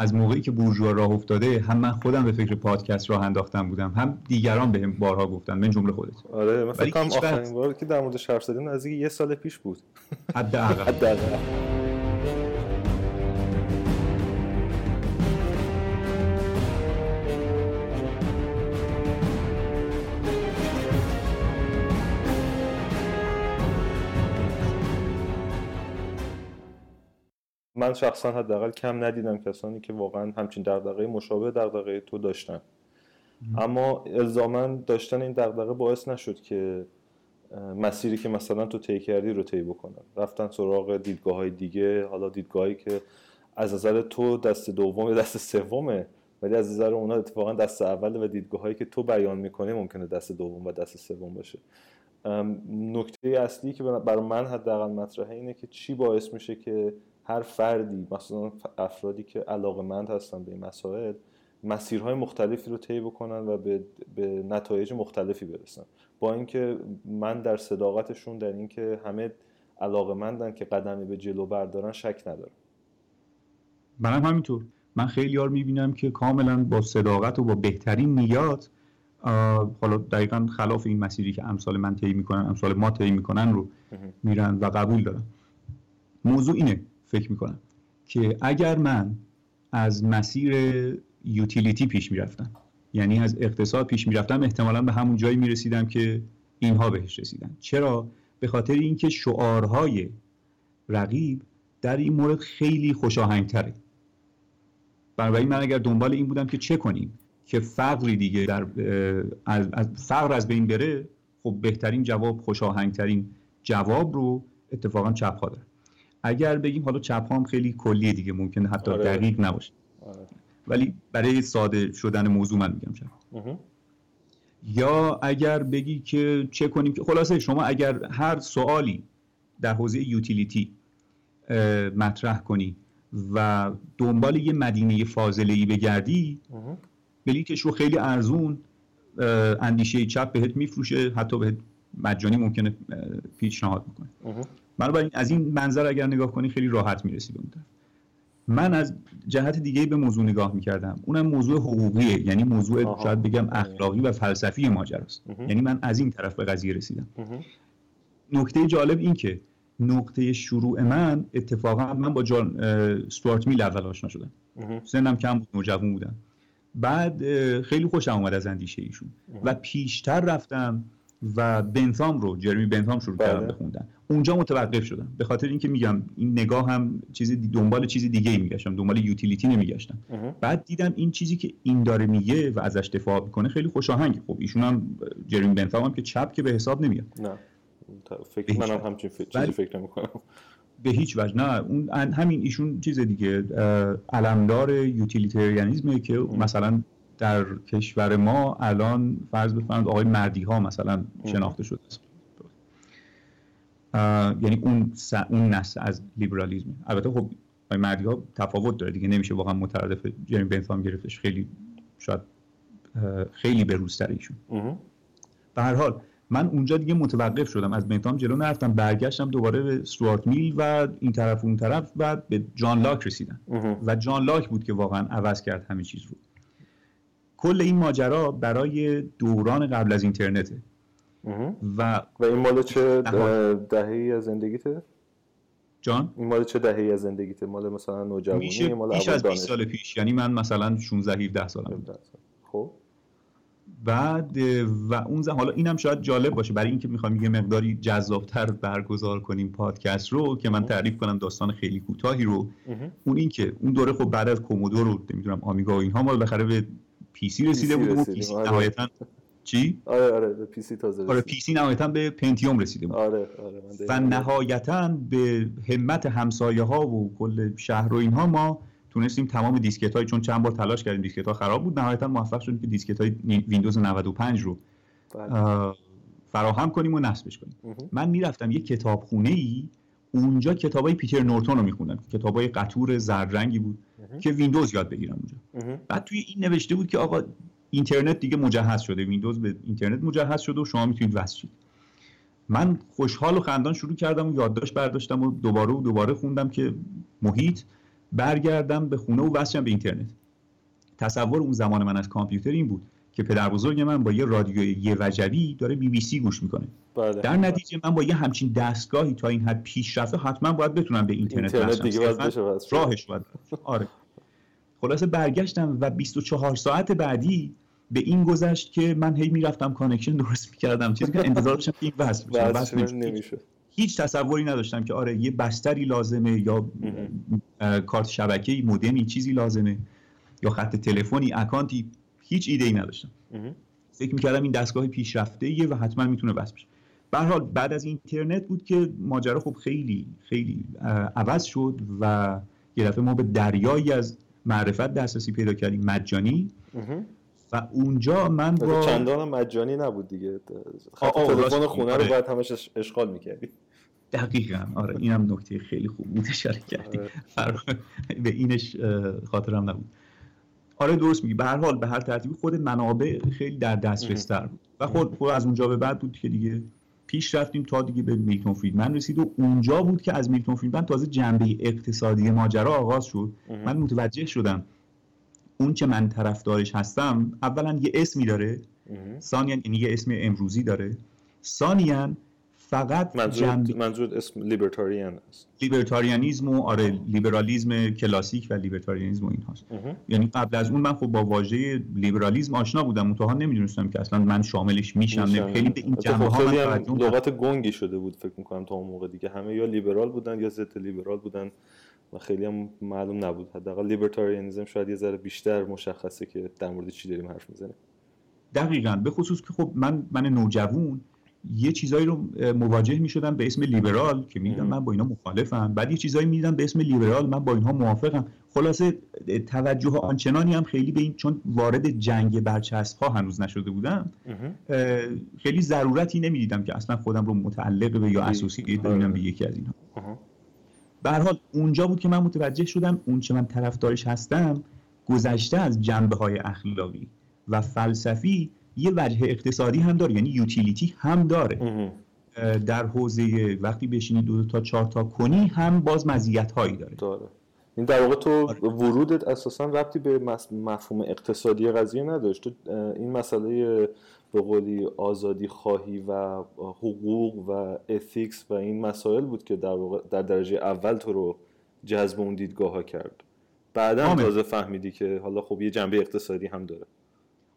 از موقعی که بورژوا راه افتاده هم من خودم به فکر پادکست راه انداختم بودم هم دیگران بهم بارها گفتن من جمله خودت. آره من فکر کنم آخرین بار که در مورد حرف زدیم از یه سال پیش بود. حداقل. حداقل. من شخصا حداقل کم ندیدم کسانی که واقعا همچین دغدغه مشابه دغدغه تو داشتن. اما الزاما داشتن این دغدغه باعث نشد که مسیری که مثلا تو طی کردی رو طی بکنن. رفتن سراغ دیدگاه های دیگه حالا دیدگاهی که از نظر تو دست دوم دست سومه ولی از نظر اونا اتفاقا دست اول و دیدگاه هایی که تو بیان می‌کنی ممکنه دست دوم و دست سوم باشه. نکته اصلی که برای من حداقل مطرحه اینه که چی باعث میشه که هر فردی مثلا افرادی که علاقمند هستن به این مسائل مسیرهای مختلفی رو طی بکنن و به, به نتایج مختلفی برسن. با اینکه من در صداقتشون در اینکه همه علاقمندن که قدمی به جلو بردارن شک ندارم. منم همینطور. من خیلی یار می‌بینم که کاملا با صداقت و با بهترین نیات حالا دقیقا خلاف این مسیری که امثال من طی می‌کنن امثال ما طی می‌کنن رو میرن و قبول دارن. موضوع اینه. فکر می‌کنم که اگر من از مسیر یوتیلیتی پیش می‌رفتم یعنی از اقتصاد پیش می‌رفتم احتمالا به همون جایی می‌رسیدم که اینها بهش رسیدن. چرا؟ به خاطر اینکه شعارهای رقیب در این مورد خیلی خوشاهنگتره. بنابراین من اگر دنبال این بودم که چه کنیم که فقری دیگه در از, از فقر از بین بره خب بهترین جواب خوشاهنگترین جواب رو اتفاقا چپ ها اگر بگیم حالا چپ هم خیلی کلیه دیگه ممکنه حتی آره. دقیق نباشه. آره. ولی برای ساده شدن موضوع من میگم چپ یا اگر بگی که چه کنیم که خلاصه شما اگر هر سوالی در حوزه یوتیلیتی مطرح کنی و دنبال یه مدینه فاضله ای بگردی بلیتش رو خیلی ارزون اندیشه چپ بهت میفروشه حتی بهت مجانی ممکنه پیشنهاد بکنه. بنابراین از این منظر اگر نگاه کنی خیلی راحت می‌رسی به اون من از جهت دیگه به موضوع نگاه می‌کردم. اونم موضوع حقوقیه یعنی موضوع شاید بگم اخلاقی و فلسفی ماجراست. یعنی من از این طرف به قضیه رسیدم. نکته جالب این که نقطه شروع من اتفاقا من با جان استوارت میل اول آشنا شدم. سنم کم بود نوجوان بودم. بعد خیلی خوشم اومد از اندیشه ایشون و پیشتر رفتم و بنثام رو جرمی بنثام شروع بله. بخوندن. اونجا متوقف شدم به خاطر اینکه میگم این نگاه هم چیزی دنبال چیزی دیگه ای میگشتم. دنبال یوتیلیتی نمیگشتم. بعد دیدم این چیزی که این داره میگه و ازش دفاع می‌کنه خیلی خوشاهنگ. خب ایشون هم جرمی بنثام هم که چپ که به حساب نمیاد. نه. فکر منم همچین چیزی فکر نمی‌کنم. به هیچ وجه. نه اون همین ایشون چیز دیگه علمدار یوتیلیتریانیزمه که مثلا در کشور ما الان فرض بفرمایید آقای مردی ها مثلا شناخته شده است. یعنی اون س... اون نسل از لیبرالیزم. البته خب آقای مردی ها تفاوت داره دیگه نمیشه واقعا مترادف جرمی بنثام گرفتش. خیلی شاید خیلی به روز ایشون. به هر حال من اونجا دیگه متوقف شدم. از بنتام جلو نرفتم برگشتم دوباره به استوارت میل و این طرف و اون طرف و به جان لاک رسیدم. و جان لاک بود که واقعا عوض کرد همه چیز رو. کل این ماجرا برای دوران قبل از اینترنته. و و این مال چه دهه‌ای از زندگیته؟ جان؟ این مال چه دهه‌ای از زندگیته؟ مال مثلا نوجوانی میشه مال پیش از 20 سال پیش. یعنی من مثلا 16 17 سالم بود خب. بعد و اون زمان حالا اینم شاید جالب باشه. برای اینکه می‌خوام یه مقداری جذابتر برگزار کنیم پادکست رو که من تعریف کنم داستان خیلی کوتاهی رو. اون این که اون دوره خب بعد از کومودور رو نمی‌دونم آمیگا و اینها ما بالاخره به پی سی رسیده بود و پی سی آره. نهایتا چی؟ آره آره به پی سی تازه آره پی سی نهایتا به پنتیوم رسیده بود آره آره و نهایتا به همت همسایه ها و کل شهر و اینها ما تونستیم تمام دیسکت های چون چند بار تلاش کردیم دیسکت ها خراب بود نهایتا موفق شدیم که دیسکت های ویندوز 95 رو بله. فراهم کنیم و نصبش کنیم من می‌رفتم یه کتابخونه ای اونجا کتابای پیتر نورتون رو میخوندم کتابای قطور زرد رنگی بود که ویندوز یاد بگیرم اونجا. بعد توی این نوشته بود که آقا اینترنت دیگه مجهز شده. ویندوز به اینترنت مجهز شده و شما می‌تونید وصل من خوشحال و خندان شروع کردم و یادداشت برداشتم و دوباره و دوباره خوندم که محیط برگردم به خونه و وصلم به اینترنت. تصور اون زمان من از کامپیوتر این بود. که پدر بزرگ من با یه رادیوی یه وجبی داره بی بی سی گوش می‌کنه. بله. در نتیجه من با یه همچین دستگاهی تا این حد پیش رفته حتما باید بتونم به اینترنت, اینترنت راهش باید آره. خلاصه برگشتم و 24 ساعت بعدی به این گذشت که من هی می‌رفتم connection درست می‌کردم. چیزی که انتظار داشتم که این وصل نمیشه. هیچ تصوری نداشتم که آره یه بستری لازمه یا کارت شبکه‌ای مودمی چیزی لازمه یا خط تلفنی اکانتی. هیچ ایده ای نداشتم فکر می‌کردم این دستگاه پیشرفته ایه و حتما می‌تونه بس بشه. به حال بعد از اینترنت بود که ماجرا خب خیلی خیلی عوض شد و یه دفعه ما به دریایی از معرفت دسترسی پیدا کردیم مجانی. و اونجا من با چندان مجانی نبود دیگه. تلفن خونه رو آره. باید همش اشغال می‌کردی. دقیقا. آره اینم نکته خیلی خوب بود اشاره کردی. آره. به اینش خاطرم نبود. آره درست میگی. به هر حال به هر ترتیبی خود منابع خیلی در دسترس تر بود. و خود خود از اونجا به بعد بود که دیگه پیش رفتیم تا دیگه به میلتون فریدمن رسید و اونجا بود که از میلتون فریدمن تازه جنبه اقتصادی ماجرا آغاز شد. من متوجه شدم اون که من طرفدارش هستم اولا یه اسمی داره. ثانیا یعنی یه اسم امروزی داره. ثانیا فقط منظور, منظور اسم لیبرتاریان است. لیبرتاریانیزم و آره لیبرالیزم کلاسیک و لیبرتاریانیزم و این هاست یعنی قبل از اون من خب با واژه لیبرالیزم آشنا بودم. منتها نمی‌دونستم که اصلا من شاملش میشم. خیلی به این جنبه ها من لغت گنگی شده بود فکر می‌کنم تا اون موقع دیگه. همه یا لیبرال بودن یا ضد لیبرال بودن و خیلی هم معلوم نبود. حداقل لیبرتاریانیزم شاید یه ذره بیشتر مشخصه که در مورد چی داریم حرف می‌زنیم. دقیقا. به خصوص که خب من من نوجوان یه چیزایی رو مواجه می شدم به اسم لیبرال که میدم من با اینا مخالفم. بعد یه چیزایی میدم به اسم لیبرال من با اینها موافقم. خلاصه توجه آنچنانی هم خیلی به این چون وارد جنگ برچسب ها هنوز نشده بودم خیلی ضرورتی نمی‌دیدم که اصلا خودم رو متعلق به یا اسوسی ببینم به یکی از اینها. به حال اونجا بود که من متوجه شدم اون چه من طرفدارش هستم گذشته از جنبه های اخلاقی و فلسفی یه وجه اقتصادی هم داره یعنی یوتیلیتی هم داره. در حوزه وقتی بشینی دو تا چهار تا کنی هم باز مزیت هایی داره. داره. این در واقع تو آره. ورودت اساسا ربطی به مفهوم اقتصادی قضیه نداشت. تو این مسئله به قولی آزادی خواهی و حقوق و اتیکس و این مسائل بود که در, واقع در درجه اول تو رو جذب اون دیدگاه ها کرد. بعدا تازه فهمیدی که حالا خب یه جنبه اقتصادی هم داره.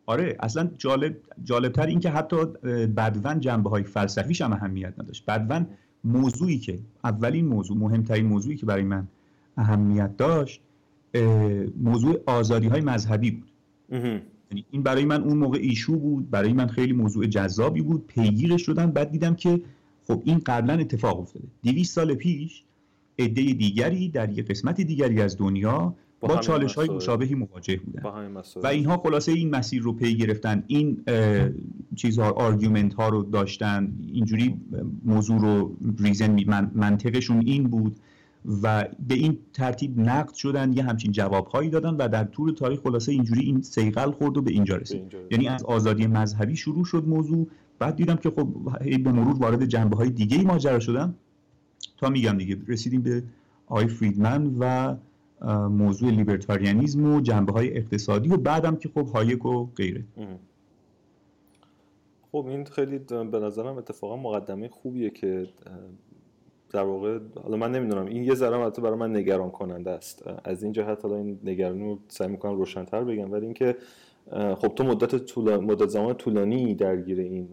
آره اصلا جالب جالبتر این که حتی بدون جنبه های فلسفیش هم اهمیت نداشت. بدون موضوعی که اولین موضوع مهمترین موضوعی که برای من اهمیت داشت موضوع آزادی های مذهبی بود. یعنی این برای من اون موقع ایشو بود برای من خیلی موضوع جذابی بود پیگیرش شدم بعد دیدم که خب این قبلا اتفاق افتاده. 200 سال پیش عده دیگری در یک قسمت دیگری از دنیا با, چالش های مشابهی مواجه بودن. و اینها خلاصه این مسیر رو پی گرفتن. این چیزها argument ها رو داشتن. اینجوری موضوع رو reason منطقشون این بود و به این ترتیب نقد شدن یه همچین جواب هایی دادن و در طول تاریخ خلاصه اینجوری این صیقل خورد و به اینجا رسید. یعنی از آزادی مذهبی شروع شد موضوع. بعد دیدم که خب به مرور وارد جنبه های دیگه ای ماجرا شدم تا میگم دیگه رسیدیم به آقای فریدمن و موضوع لیبرتاریانیزم و جنبه های اقتصادی و بعدم که خب هایک و غیره. خب این خیلی به نظرم اتفاقا مقدمه خوبیه که در واقع حالا من نمی‌دونم این یه ذره البته برای من نگران کننده است. از این جهت حالا این نگرانی رو سعی می‌کنم روشنتر بگم ولی اینکه خب تو مدت طول... مدت زمان طولانی درگیر این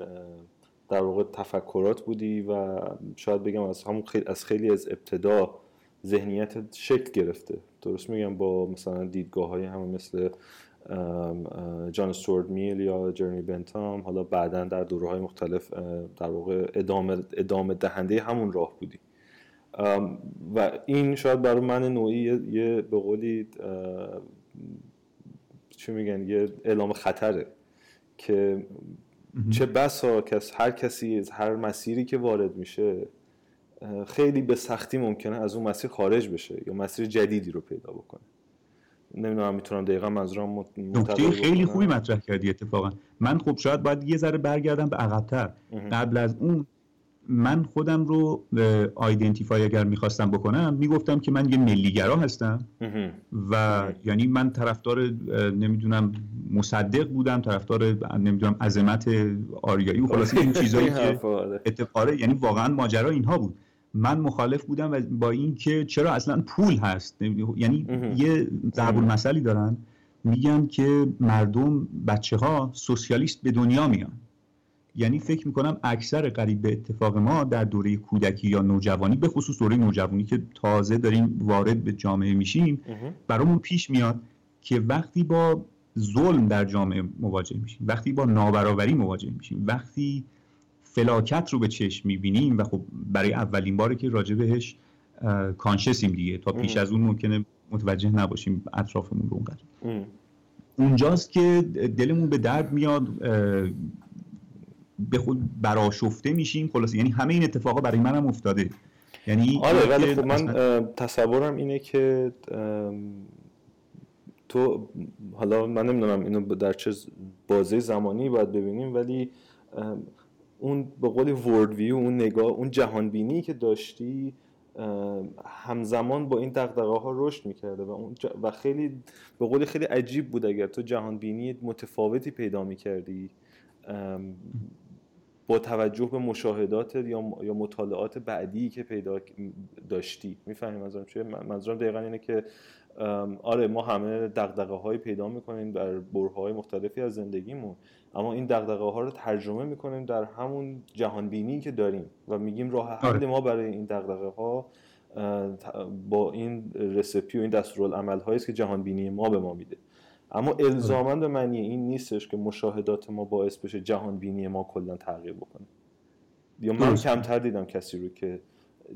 در واقع تفکرات بودی و شاید بگم از همون خیلی از خیلی از ابتدا ذهنیت شکل گرفته. درست میگم با مثلا دیدگاه های همه مثل جان استورد میل یا جرنی بنتام حالا بعدا در دوره های مختلف در واقع ادامه, ادامه دهنده همون راه بودی. و این شاید برای من نوعی یه به قولی چی میگن یه اعلام خطره که چه بسا کس هر کسی از هر مسیری که وارد میشه خیلی به سختی ممکنه از اون مسیر خارج بشه یا مسیر جدیدی رو پیدا بکنه. نمی‌دونم می‌تونم دقیقا منظورم نکته خیلی خوبی مطرح کردی اتفاقا. من خب شاید باید یه ذره برگردم به عقبتر. قبل از اون من خودم رو آیدنتیفای اگر می‌خواستم بکنم می‌گفتم که من یه ملیگرا هستم و یعنی من طرفدار نمی‌دونم مصدق بودم طرفدار نمی‌دونم عظمت آریایی و خلاصه این چیزایی که اتفاقه یعنی واقعا ماجرا اینها بود. من مخالف بودم با اینکه چرا اصلا پول هست؟ یعنی یه ضرب المثلی دارن میگن که مردم بچه ها سوسیالیست به دنیا میان. یعنی فکر می‌کنم اکثر قریب به اتفاق ما در دوره کودکی یا نوجوانی به خصوص دوره نوجوانی که تازه داریم وارد به جامعه میشیم برامون پیش میاد که وقتی با ظلم در جامعه مواجه میشیم وقتی با نابرابری مواجه میشیم وقتی فلاکت رو به چشم می‌بینیم و خب برای اولین باره که راجع بهش کانشسیم دیگه. تا پیش از اون ممکنه متوجه نباشیم اطرافمون رو اونقدر. اونجاست که دلمون به درد میاد به خود براشفته میشیم. خلاص یعنی همه این اتفاقا برای منم افتاده. یعنی آره ولی خب من تصورم اینه که تو حالا من نمی‌دونم اینو در چه بازه زمانی باید ببینیم ولی اون به قول ورد ویو اون نگاه اون جهان بینی که داشتی همزمان با این دغدغه ها رشد می‌کرده و, اون و خیلی به قول خیلی عجیب بود اگر تو جهان بینی متفاوتی پیدا می‌کردی با توجه به مشاهدات یا یا مطالعات بعدی که پیدا داشتی. می‌فهمی منظورم چیه؟ منظورم دقیقا اینه که آره ما همه دغدغه های پیدا می‌کنیم در برهای مختلفی از زندگیمون. اما این دغدغه ها رو ترجمه می‌کنیم در همون جهان بینی که داریم و میگیم راه حل آره. ما برای این دغدغه ها با این رسپی و این دستورالعمل هایی که جهان بینی ما به ما میده. اما الزاما به معنی این نیستش که مشاهدات ما باعث بشه جهان بینی ما کلا تغییر بکنه. یا من کمتر دیدم کسی رو که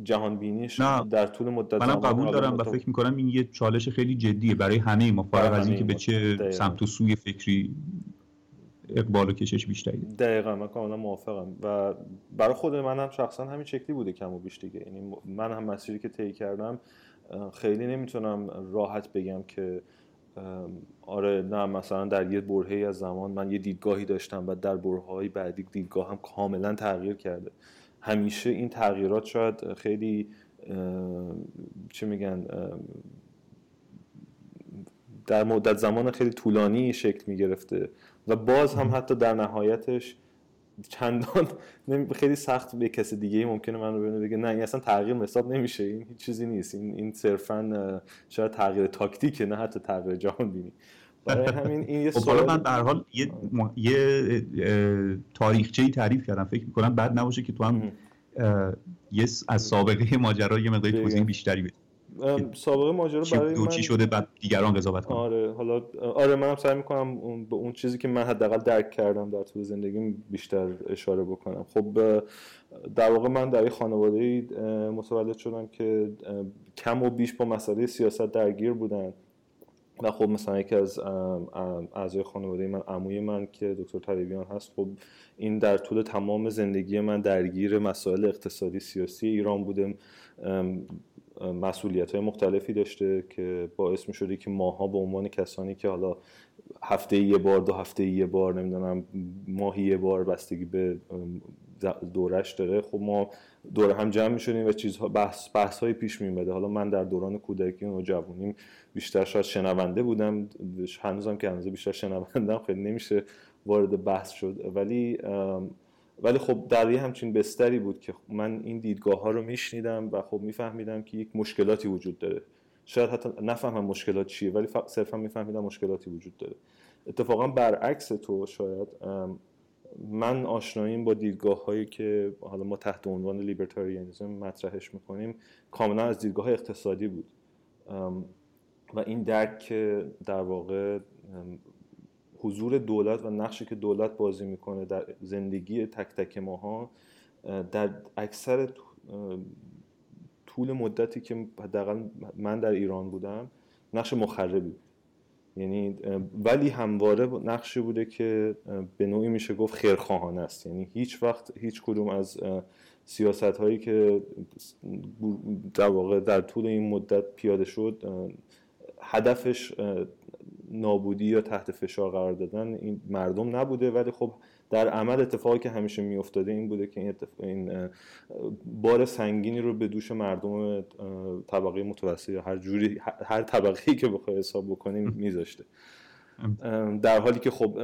جهان بینیش در طول مدت منم قبول دارم و فکر می‌کنم این یه چالش خیلی جدیه برای همه ما فارغ از اینکه به چه سمت و سوی فکری اقبال و کشش بیشتری. دقیقا من کاملا موافقم و برای خود من هم شخصا همین شکلی بوده کم و بیش دیگه. یعنی من هم مسیری که طی کردم خیلی نمی‌تونم راحت بگم که آره نه مثلا در یه برهه از زمان من یه دیدگاهی داشتم و در برههای بعدی دیدگاه هم کاملا تغییر کرده. همیشه این تغییرات شاید خیلی چه میگن در مدت زمان خیلی طولانی شکل می‌گرفته و باز هم حتی در نهایتش چندان خیلی سخت به کسی دیگه ممکنه من رو ببینه بگه نه این اصلا تغییر حساب نمیشه این هیچ چیزی نیست این این صرفا شاید تغییر تاکتیکه نه حتی تغییر جهان بینی برای همین این یه خب، من حال یه, یه تاریخچه‌ای تعریف کردم. فکر می‌کنم بعد نباشه که تو هم یه از سابقه ماجرا یه مقداری توضیح بیشتری بدی. سابقه ماجرا برای من چی شده بعد دیگران قضاوت کنن. آره حالا آره منم سعی می‌کنم به اون چیزی که من حداقل درک کردم در طول زندگیم بیشتر اشاره بکنم. خب در واقع من در یه خانواده متولد شدم که کم و بیش با مسئله سیاست درگیر بودن و خب مثلا یکی از اعضای خانواده من عموی من که دکتر طریبیان هست خب این در طول تمام زندگی من درگیر مسائل اقتصادی سیاسی ایران بودم مسئولیت های مختلفی داشته که باعث می شده که ماها به عنوان کسانی که حالا هفته یه بار دو هفته یه بار نمی‌دونم ماهی یه بار بستگی به دورش داره خب ما دور هم جمع می شدیم و چیزها بحث, بحث های پیش می حالا من در دوران کودکی و جوانیم بیشتر شاید شنونده بودم. هنوزم که هنوز بیشتر شنوندم خیلی نمیشه وارد بحث شد. ولی ولی خب در یه همچین بستری بود که من این دیدگاه ها رو میشنیدم و خب میفهمیدم که یک مشکلاتی وجود داره. شاید حتی نفهمم مشکلات چیه ولی صرفا میفهمیدم مشکلاتی وجود داره. اتفاقا برعکس تو شاید من آشناییم با دیدگاه هایی که حالا ما تحت عنوان لیبرتاریانیزم مطرحش می‌کنیم کاملا از دیدگاه اقتصادی بود. و این درک در واقع حضور دولت و نقشی که دولت بازی می‌کنه در زندگی تک تک ماها در اکثر طول مدتی که حداقل من در ایران بودم نقش مخربی یعنی ولی همواره نقشی بوده که به نوعی میشه گفت خیرخواهانه است. یعنی هیچ وقت هیچ کدوم از سیاست هایی که در واقع در طول این مدت پیاده شد هدفش نابودی یا تحت فشار قرار دادن این مردم نبوده. ولی خب در عمل اتفاقی که همیشه میافتاده این بوده که این, این بار سنگینی رو به دوش مردم طبقه متوسط یا هر جوری هر طبقه که بخوای حساب بکنیم میذاشته. در حالی که خب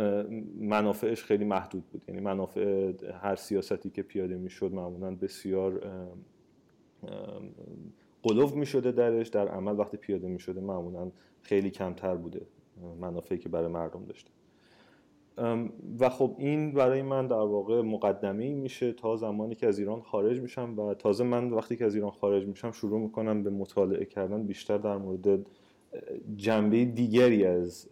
منافعش خیلی محدود بود. یعنی منافع هر سیاستی که پیاده می‌شد معمولا بسیار قلوب می شده درش. در عمل وقتی پیاده می شده معمولا خیلی کمتر بوده منافعی که برای مردم داشته. و خب این برای من در واقع مقدمه میشه تا زمانی که از ایران خارج میشم و تازه من وقتی که از ایران خارج میشم شروع می‌کنم به مطالعه کردن بیشتر در مورد جنبه دیگری از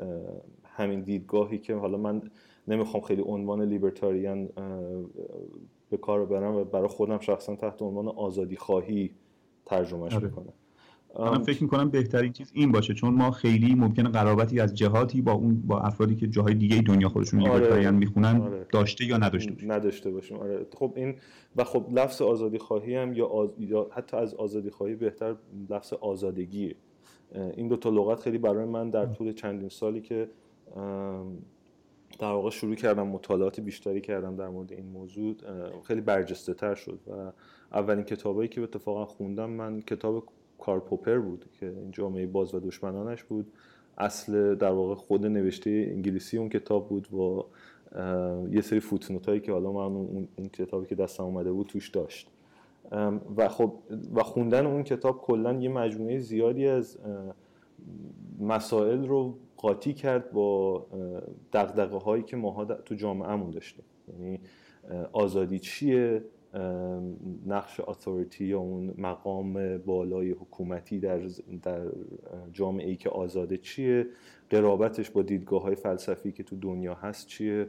همین دیدگاهی که حالا من نمی‌خوام خیلی عنوان لیبرتاریان به کار برم و برای خودم شخصا تحت عنوان آزادی خواهی ترجمهش آره. می‌کنم من فکر می‌کنم بهترین چیز این باشه چون ما خیلی ممکنه قرابتی از جهاتی با اون با افرادی که جاهای دیگه دنیا خودشون آره. می‌خونن آره. داشته یا نداشته باشیم نداشته باشیم آره خب این و خب لفظ آزادی خواهی هم یا, یا حتی از آزادی خواهی بهتر لفظ آزادگیه این دو تا لغت خیلی برای من در طول چندین سالی که در واقع شروع کردم مطالعات بیشتری کردم در مورد این موضوع خیلی برجسته تر شد و اولین کتابایی که اتفاقا خوندم من کتاب کار پوپر بود که این جامعه باز و دشمنانش بود. اصل در واقع خود نوشته انگلیسی اون کتاب بود و یه سری فوتنوت هایی که حالا من اون, کتابی که دستم اومده بود توش داشت. و خب و خوندن اون کتاب کلا یه مجموعه زیادی از مسائل رو قاطی کرد با دقدقه هایی که ماها تو جامعهمون داشتیم. یعنی آزادی چیه؟ نقش اتوریتی یا اون مقام بالای حکومتی در, در جامعه ای که آزاده چیه؟ قرابتش با دیدگاه های فلسفی که تو دنیا هست چیه؟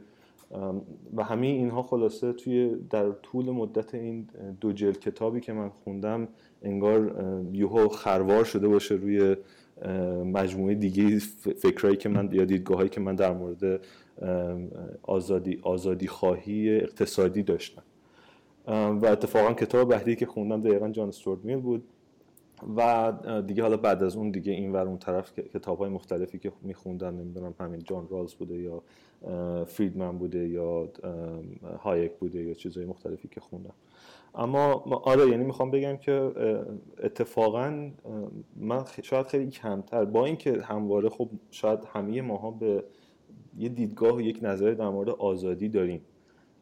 و همه اینها خلاصه توی در طول مدت این دو جلد کتابی که من خوندم انگار یوهو خروار شده باشه روی مجموعه دیگه فکرهایی که من یا دیدگاهایی که من در مورد آزادی آزادی خواهی اقتصادی داشتم. و اتفاقا کتاب بعدی که خوندم دقیقا جان استورد میل بود. و دیگه حالا بعد از اون دیگه این ور اون طرف کتاب های مختلفی که میخوندم نمی‌دونم همین جان رالز بوده یا فریدمن بوده یا هایک بوده یا چیزهای مختلفی که خوندم. اما آره یعنی می‌خوام بگم که اتفاقا من شاید خیلی کمتر. با اینکه همواره خب شاید همه ماها به یه دیدگاه و یک نظر در مورد آزادی داریم.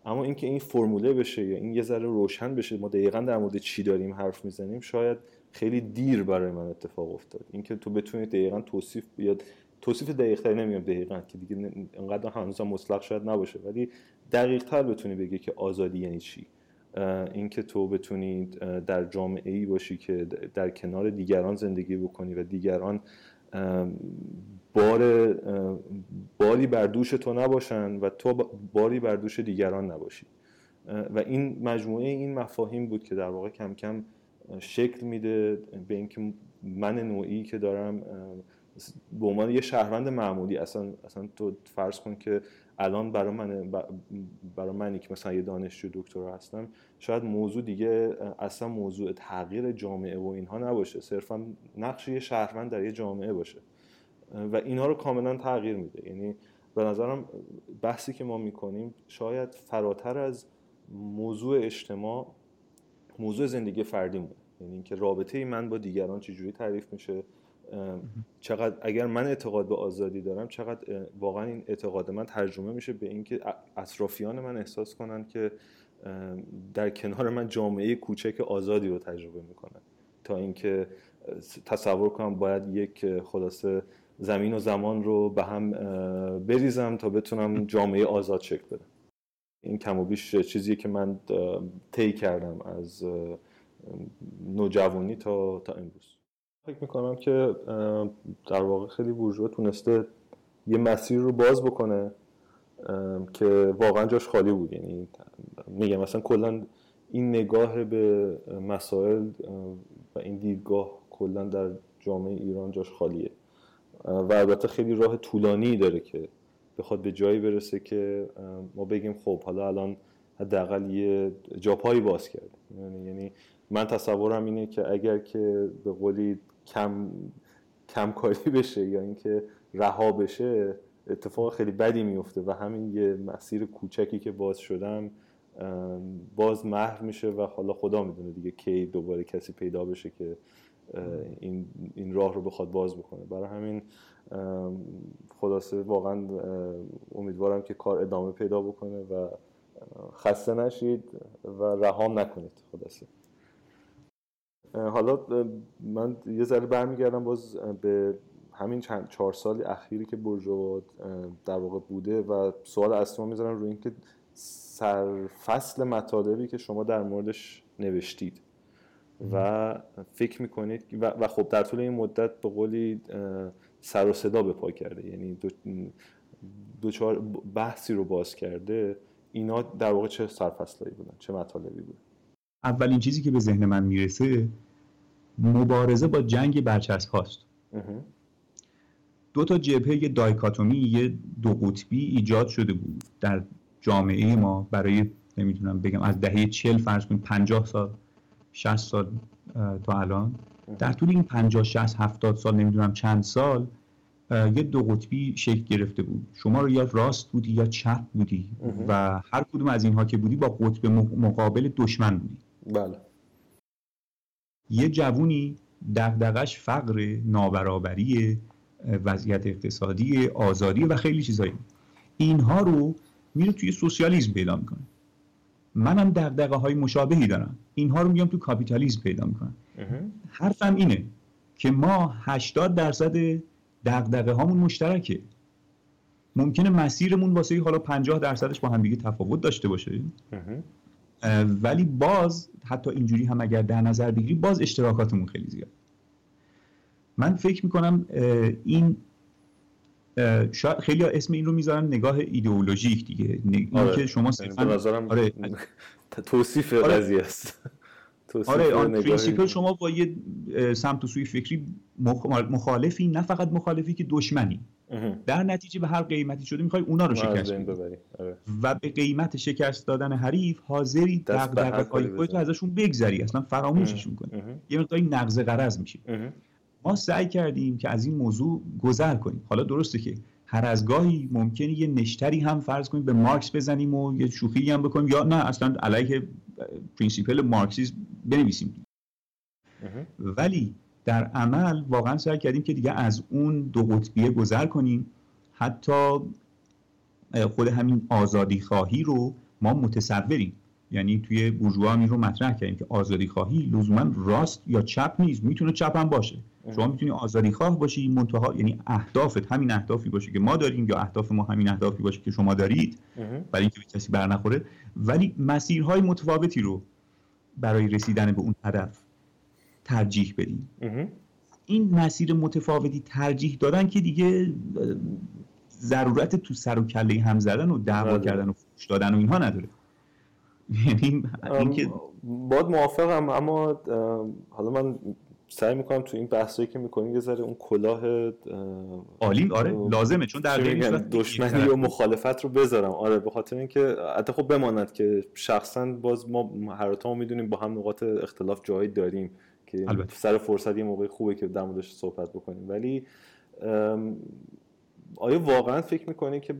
اما اینکه این فرموله بشه یا این یه ذره روشن بشه ما دقیقا در مورد چی داریم حرف می‌زنیم شاید خیلی دیر برای من اتفاق افتاد. اینکه تو بتونی دقیقا توصیف بیاد توصیف دقیق تری نمیگم دقیقا که دیگه انقدر هنوز مطلق شاید نباشه ولی دقیق تر بتونی بگی که آزادی یعنی چی. اینکه تو بتونی در جامعه ای باشی که در کنار دیگران زندگی بکنی و دیگران بار باری بر دوش تو نباشن و تو باری بر دوش دیگران نباشی. و این مجموعه این مفاهیم بود که در واقع کم کم شکل میده به اینکه من نوعی که دارم به عنوان یه شهروند معمولی اصلا اصلا تو فرض کن که الان برای من برای منی که مثلا یه دانشجو دکترا هستم شاید موضوع دیگه اصلا موضوع تغییر جامعه و اینها نباشه. صرفا نقش یه شهروند در یه جامعه باشه. و اینها رو کاملا تغییر میده. یعنی به نظرم بحثی که ما می‌کنیم شاید فراتر از موضوع اجتماع موضوع زندگی فردی یعنی اینکه رابطه من با دیگران چجوری تعریف میشه چقدر اگر من اعتقاد به آزادی دارم چقدر واقعا این اعتقاد من ترجمه میشه به اینکه اطرافیان من احساس کنن که در کنار من جامعه کوچک آزادی رو تجربه می‌کنن. تا اینکه تصور کنم باید یک خلاصه زمین و زمان رو به هم بریزم تا بتونم جامعه آزاد شکل بدم. این کم و بیش چیزیه که من طی کردم از نوجوانی تا تا امروز. فکر می‌کنم که در واقع خیلی بورژوا تونسته یه مسیر رو باز بکنه که واقعا جاش خالی بود. یعنی میگم مثلا کلا این نگاه به مسائل و این دیدگاه کلا در جامعه ایران جاش خالیه. و البته خیلی راه طولانی داره که بخواد به جایی برسه که ما بگیم خب حالا الان حداقل یه جاپایی باز کرده. یعنی-, یعنی من تصورم اینه که اگر که به قولی کم کم کاری بشه یا اینکه رها بشه اتفاق خیلی بدی میفته و همین یه مسیر کوچکی که باز شدم باز محو میشه و حالا خدا می‌دونه دیگه کی دوباره کسی پیدا بشه که این, این راه رو بخواد باز بکنه. برای همین خلاصه واقعا امیدوارم که کار ادامه پیدا بکنه و خسته نشید و رهام نکنید. خلاصه. حالا من یه ذره برمیگردم باز به همین چند چهار سال اخیری که برجوا در واقع بوده و سوال اصلی می‌ذارم روی اینکه سرفصل مطالبی که شما در موردش نوشتید و فکر می‌کنید و, خب در طول این مدت به قولی سر و صدا به پا کرده. یعنی دو, دو چهار بحثی رو باز کرده. اینا در واقع چه سرفصلایی بودن؟ چه مطالبی بودن اولین چیزی که به ذهن من می‌رسه مبارزه با جنگ برچسب هاست. دو تا جبهه دایکاتومی یه دو قطبی ایجاد شده بود در جامعه ما. برای نمی‌تونم بگم از دهه چل فرض کنیم 50 سال. 60 سال تا الان. در طول این 50 60 70 سال نمی‌دونم چند سال یه دو قطبی شکل گرفته بود. شما رو یا راست بودی یا چپ بودی؟ و هر کدوم از اینها که بودی با قطب مقابل دشمن بودی. بله. یه جوونی دغدغش فقر نابرابری وضعیت اقتصادی آزادی و خیلی چیزایی. اینها رو میره توی سوسیالیسم پیدا می‌کنه. منم دغدغه های مشابهی دارم. اینها رو میام تو کاپیتالیسم پیدا می‌کنم حرفم اینه که ما 80 درصد دغدغه هامون مشترکه. ممکنه مسیرمون واسه حالا 50 درصدش با هم دیگه تفاوت داشته باشه. ولی باز حتی اینجوری هم اگر در نظر بگیری باز اشتراکاتمون خیلی زیاد. من فکر می‌کنم این شاید خیلی اسم این رو می‌ذارن نگاه ایدئولوژیک دیگه. آره. که شما صرفا آره. توصیف آره. قضیه است. آره on principle شما با یه سمت و سوی فکری مخالفی نه فقط مخالفی که دشمنی. در نتیجه به هر قیمتی شده می‌خوای اونا رو شکست آره. و به قیمت شکست دادن حریف حاضری دغدغه خودت ازشون بگذری اصلا فراموششون کنی. یه مقداری نقض غرض میشه ما سعی کردیم که از این موضوع گذر کنیم. حالا درسته که هر از گاهی ممکنه یه نشتری هم فرض کنیم به مارکس بزنیم و یه شوخی هم بکنیم یا نه اصلا علیه principle مارکسیسم بنویسیم. ولی در عمل واقعا سعی کردیم که دیگه از اون دو قطبیه گذر کنیم. حتی خود همین آزادی خواهی رو ما متصوریم. یعنی توی بورژوا رو مطرح کردیم که آزادی خواهی لزوما راست یا چپ نیست می‌تونه چپ هم باشه. شما می‌تونی آزادی خواه باشی منتها یعنی اهدافت همین اهدافی باشه که ما داریم یا اهداف ما همین اهدافی باشه که شما دارید. برای اینکه به کسی برنخوره ولی مسیرهای متفاوتی رو برای رسیدن به اون هدف ترجیح بدیم. این مسیر متفاوتی ترجیح دادن که دیگه ضرورت تو سر و کله هم زدن و دعوا بله. کردن و فوش دادن و اینها نداره. یعنی اینکه باید موافقم اما حالا من سعی می‌کنم تو این بحثایی که می‌کنیم یه ذره اون کلاه عالی آره لازمه چون در دشمنی و مخالفت رو بذارم. آره به خاطر اینکه حتی خب بماند که شخصا باز ما هر تا می‌دونیم با هم نقاط اختلاف جایی داریم که البته. سر فرصت یه موقع خوبه که در موردش صحبت بکنیم. ولی آیا واقعا فکر می‌کنی که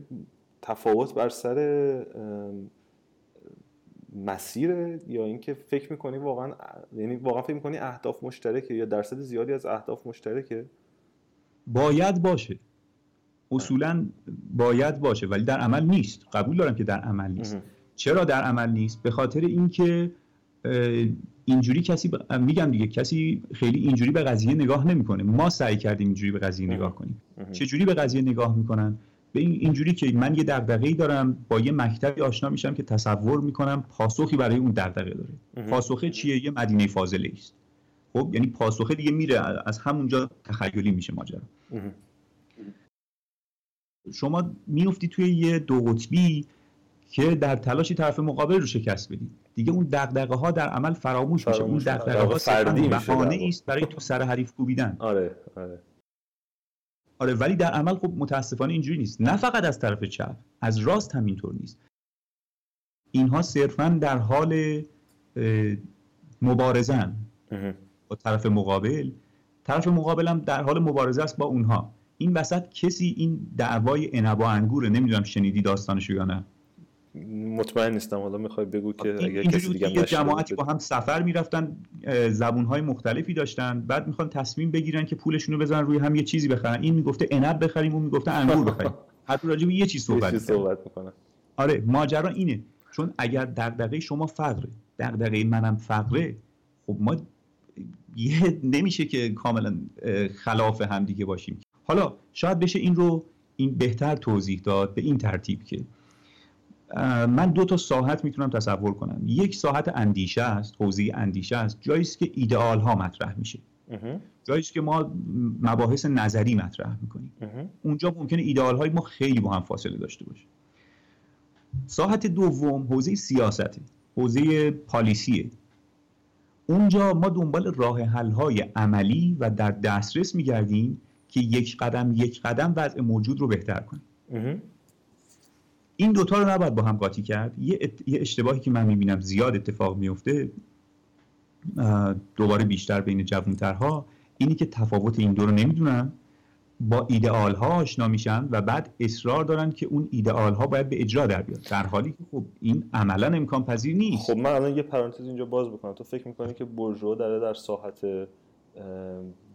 تفاوت بر سر مسیر یا اینکه فکر می‌کنی واقعا یعنی واقعا فکر می‌کنی اهداف مشترکه یا درصد زیادی از اهداف مشترکه؟ باید باشه. اصولا باید باشه ولی در عمل نیست. قبول دارم که در عمل نیست. چرا در عمل نیست؟ به خاطر اینکه اینجوری کسی میگم دیگه کسی خیلی اینجوری به قضیه نگاه نمی‌کنه. ما سعی کردیم اینجوری به قضیه نگاه کنیم. چه جوری به قضیه نگاه می‌کنن؟ به این اینجوری که من یه دغدغه‌ای دارم با یه مکتبی آشنا میشم که تصور می‌کنم پاسخی برای اون دغدغه داره. پاسخه چیه؟ یه مدینه فاضله است. خب یعنی پاسخه دیگه میره از همونجا تخیلی میشه ماجرا. شما میفتی توی یه دو قطبی که در تلاشی طرف مقابل رو شکست بدی. دیگه اون دغدغه ها در عمل فراموش, میشه. اون دغدغه ها فردی بهانه است برای تو سر حریف کوبیدن. آره آره. آره ولی در عمل خب متاسفانه اینجوری نیست. نه فقط از طرف چپ از راست هم اینطور نیست. اینها صرفا در حال مبارزن. با طرف مقابل. طرف مقابل هم در حال مبارزه است با اونها. این وسط کسی این دعوای انبا انگوره نمی‌دونم شنیدی داستانشو یا نه. مطمئن نیستم. حالا می‌خوای بگو که اگر کسی دیگه یه جماعتی با هم سفر می‌رفتن زبونهای مختلفی داشتن بعد می‌خوان تصمیم بگیرن که پولشون رو بزنن روی هم یه چیزی بخرن. این می‌گفته انب بخریم اون می‌گفته انگور بخریم. حتی راجع به یه چیز صحبت, صحبت می‌کنن آره ماجرا اینه. چون اگر دغدغه شما فقره دغدغه منم فقره خب ما یه نمیشه که کاملا خلاف هم دیگه باشیم. حالا شاید بشه این رو این بهتر توضیح داد به این ترتیب که من دو تا ساحت می‌تونم تصور کنم. یک ساحت اندیشه است حوزه اندیشه است جایی است که ایدئال ها مطرح میشه. جایی است که ما مباحث نظری مطرح می‌کنیم. اونجا ممکنه ایدئال های ما خیلی با هم فاصله داشته باشه. ساحت دوم حوزه سیاسته حوزه پالیسیه اونجا ما دنبال راه حل های عملی و در دسترس میگردیم که یک قدم یک قدم وضع موجود رو بهتر کنیم. این دوتا رو نباید با هم قاطی کرد. یه, یه اشتباهی که من می‌بینم زیاد اتفاق میفته دوباره بیشتر بین جوانترها اینی که تفاوت این دو رو نمی‌دونن. با ایدئال ها آشنا میشن و بعد اصرار دارن که اون ایدئال ها باید به اجرا در بیاد. در حالی که خب این عملا امکان پذیر نیست. خب من الان یه پرانتز اینجا باز بکنم. تو فکر می‌کنی که برژوا داره در ساحت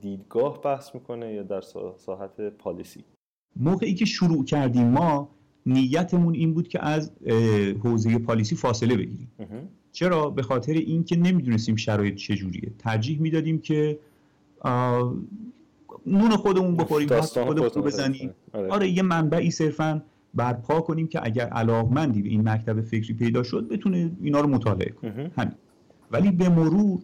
دیدگاه بحث می‌کنه یا در ساحت پالیسی؟ موقعی که شروع کردیم ما نیتمون این بود که از حوزه پالیسی فاصله بگیریم. چرا؟ به خاطر اینکه نمی‌دونستیم شرایط چجوریه ترجیح می‌دادیم که نون خودمون بخوریم خودمون رو بزنیم. آره. آره یه منبعی صرفا برپا کنیم که اگر علاقمندی به این مکتب فکری پیدا شد بتونه اینا رو مطالعه کنه. همین. ولی به مرور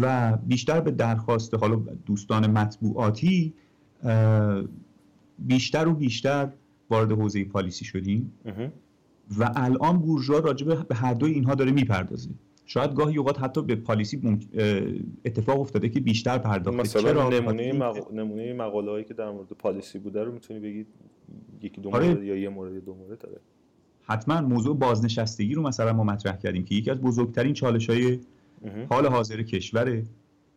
و بیشتر به درخواست حالا دوستان مطبوعاتی بیشتر و بیشتر وارد حوزه پالیسی شدیم. و الان بورژوا راجبه به هر دوی اینها داره می‌پردازه. شاید گاهی اوقات حتی به پالیسی اتفاق افتاده که بیشتر پرداخته. مثلا نمونه مق... نمونه مقاله هایی که در مورد پالیسی بوده رو می‌تونی بگید یکی دو آره. مورد یا یه مورد دو مورد؟ داره حتما موضوع بازنشستگی رو مثلا ما مطرح کردیم که یکی از بزرگترین چالش های حال حاضر کشوره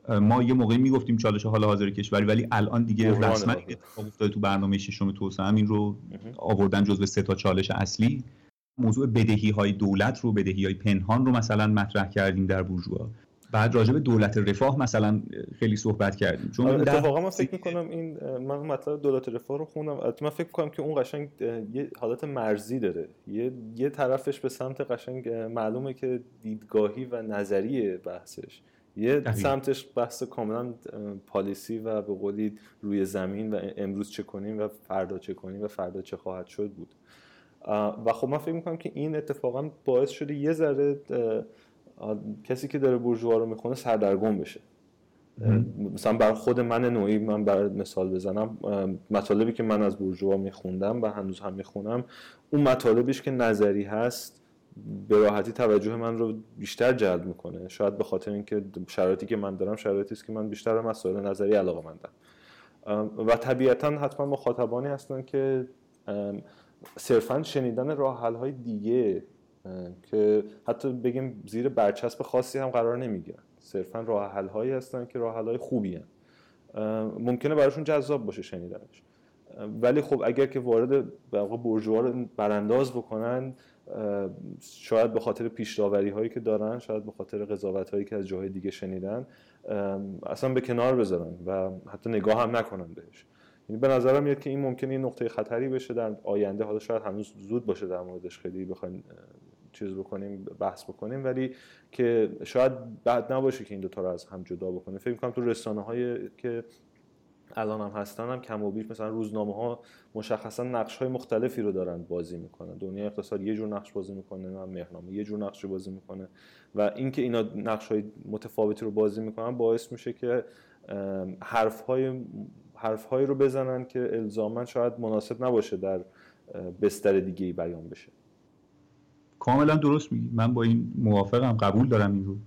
ما یه موقعی می‌گفتیم چالش حال حاضر کشوری ولی الان دیگه رسما اتفاق افتاده تو برنامه ششم توسعه این رو آوردن جزو سه تا چالش اصلی. موضوع بدهی های دولت رو بدهی های پنهان رو مثلا مطرح کردیم در بورژوا. بعد راجع به دولت رفاه مثلا خیلی صحبت کردیم. چون آره، اتفاقا من فکر می‌کنم این من مطلب دولت رفاه رو خوندم. من فکر می‌کنم که اون قشنگ یه حالت مرزی داره. یه یه طرفش به سمت قشنگ معلومه که دیدگاهی و نظری بحثش. یه سمتش بحث کاملا پالیسی و به قولی روی زمین و امروز چه کنیم و فردا چه کنیم و فردا چه خواهد شد بود. و خب من فکر می‌کنم که این اتفاقا باعث شده یه ذره کسی که داره بورژوا رو می‌خونه سردرگم بشه. مثلا بر خود من نوعی من بر مثال بزنم مطالبی که من از بورژوا میخوندم و هنوز هم می‌خونم اون مطالبیش که نظری هست به راحتی توجه من رو بیشتر جلب می‌کنه. شاید به خاطر اینکه شرایطی که من دارم شرایطی است که من بیشتر به مسائل نظری علاقه مندم. و طبیعتا حتما مخاطبانی هستن که صرفا شنیدن راه حل های دیگه که حتی بگیم زیر برچسب خاصی هم قرار نمی‌گیرن. صرفا راه حل هایی هستن که راه حل های خوبی هن. ممکنه براشون جذاب باشه شنیدنش. ولی خب اگر که وارد رو برانداز بکنن شاید به خاطر پیشداوری هایی که دارن شاید به خاطر قضاوت هایی که از جاهای دیگه شنیدن اصلا به کنار بذارن و حتی نگاه هم نکنن بهش. یعنی به نظرم میاد که این ممکنه این نقطه خطری بشه در آینده. حالا شاید هنوز زود باشه در موردش خیلی بخوایم چیز بکنیم بحث بکنیم ولی که شاید بعد نباشه که این دوتا رو از هم جدا بکنیم فکر می‌کنم تو رسانه که الان هم هستن هم کم و بیش مثلا روزنامه ها مشخصا نقش های مختلفی رو دارن بازی می‌کنن. دنیا اقتصاد یه جور نقش بازی می‌کنه هم مهرنامه یه جور نقش بازی می‌کنه. و اینکه اینا نقش های متفاوتی رو بازی می‌کنن باعث میشه که حرف های حرف هایی رو بزنن که الزاما شاید مناسب نباشه در بستر دیگه ای بیان بشه. کاملا درست میگی. من با این موافقم. قبول دارم این رو.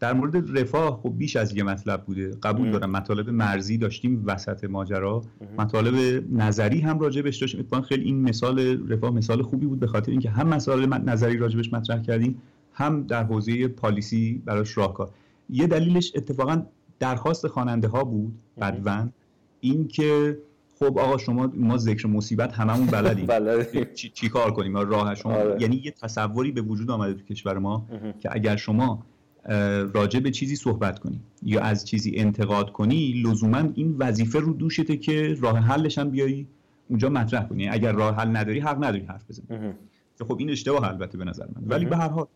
در مورد رفاه خب بیش از یه مطلب بوده. قبول دارم. مطالب مرزی داشتیم وسط ماجرا. مطالب نظری هم راجبش داشتیم. اتفاقا خیلی این مثال رفاه مثال خوبی بود به خاطر اینکه هم مسائل نظری راجبش مطرح کردیم هم در حوزه پالیسی براش راهکار. یه دلیلش اتفاقا درخواست خواننده ها بود بدون اینکه خب آقا شما ما ذکر مصیبت هممون بلدیم. بلدیم. چی, چی کار کنیم؟ راه شما. آره. یعنی یه تصوری به وجود آمده تو کشور ما که اگر شما راجع به چیزی صحبت کنی. یا از چیزی انتقاد کنی لزوما این وظیفه رو دوشته که راه حلش هم بیایی اونجا مطرح کنی. اگر راه حل نداری حق نداری حرف بزنی. که خب این اشتباه البته به نظر من. ولی به هر حال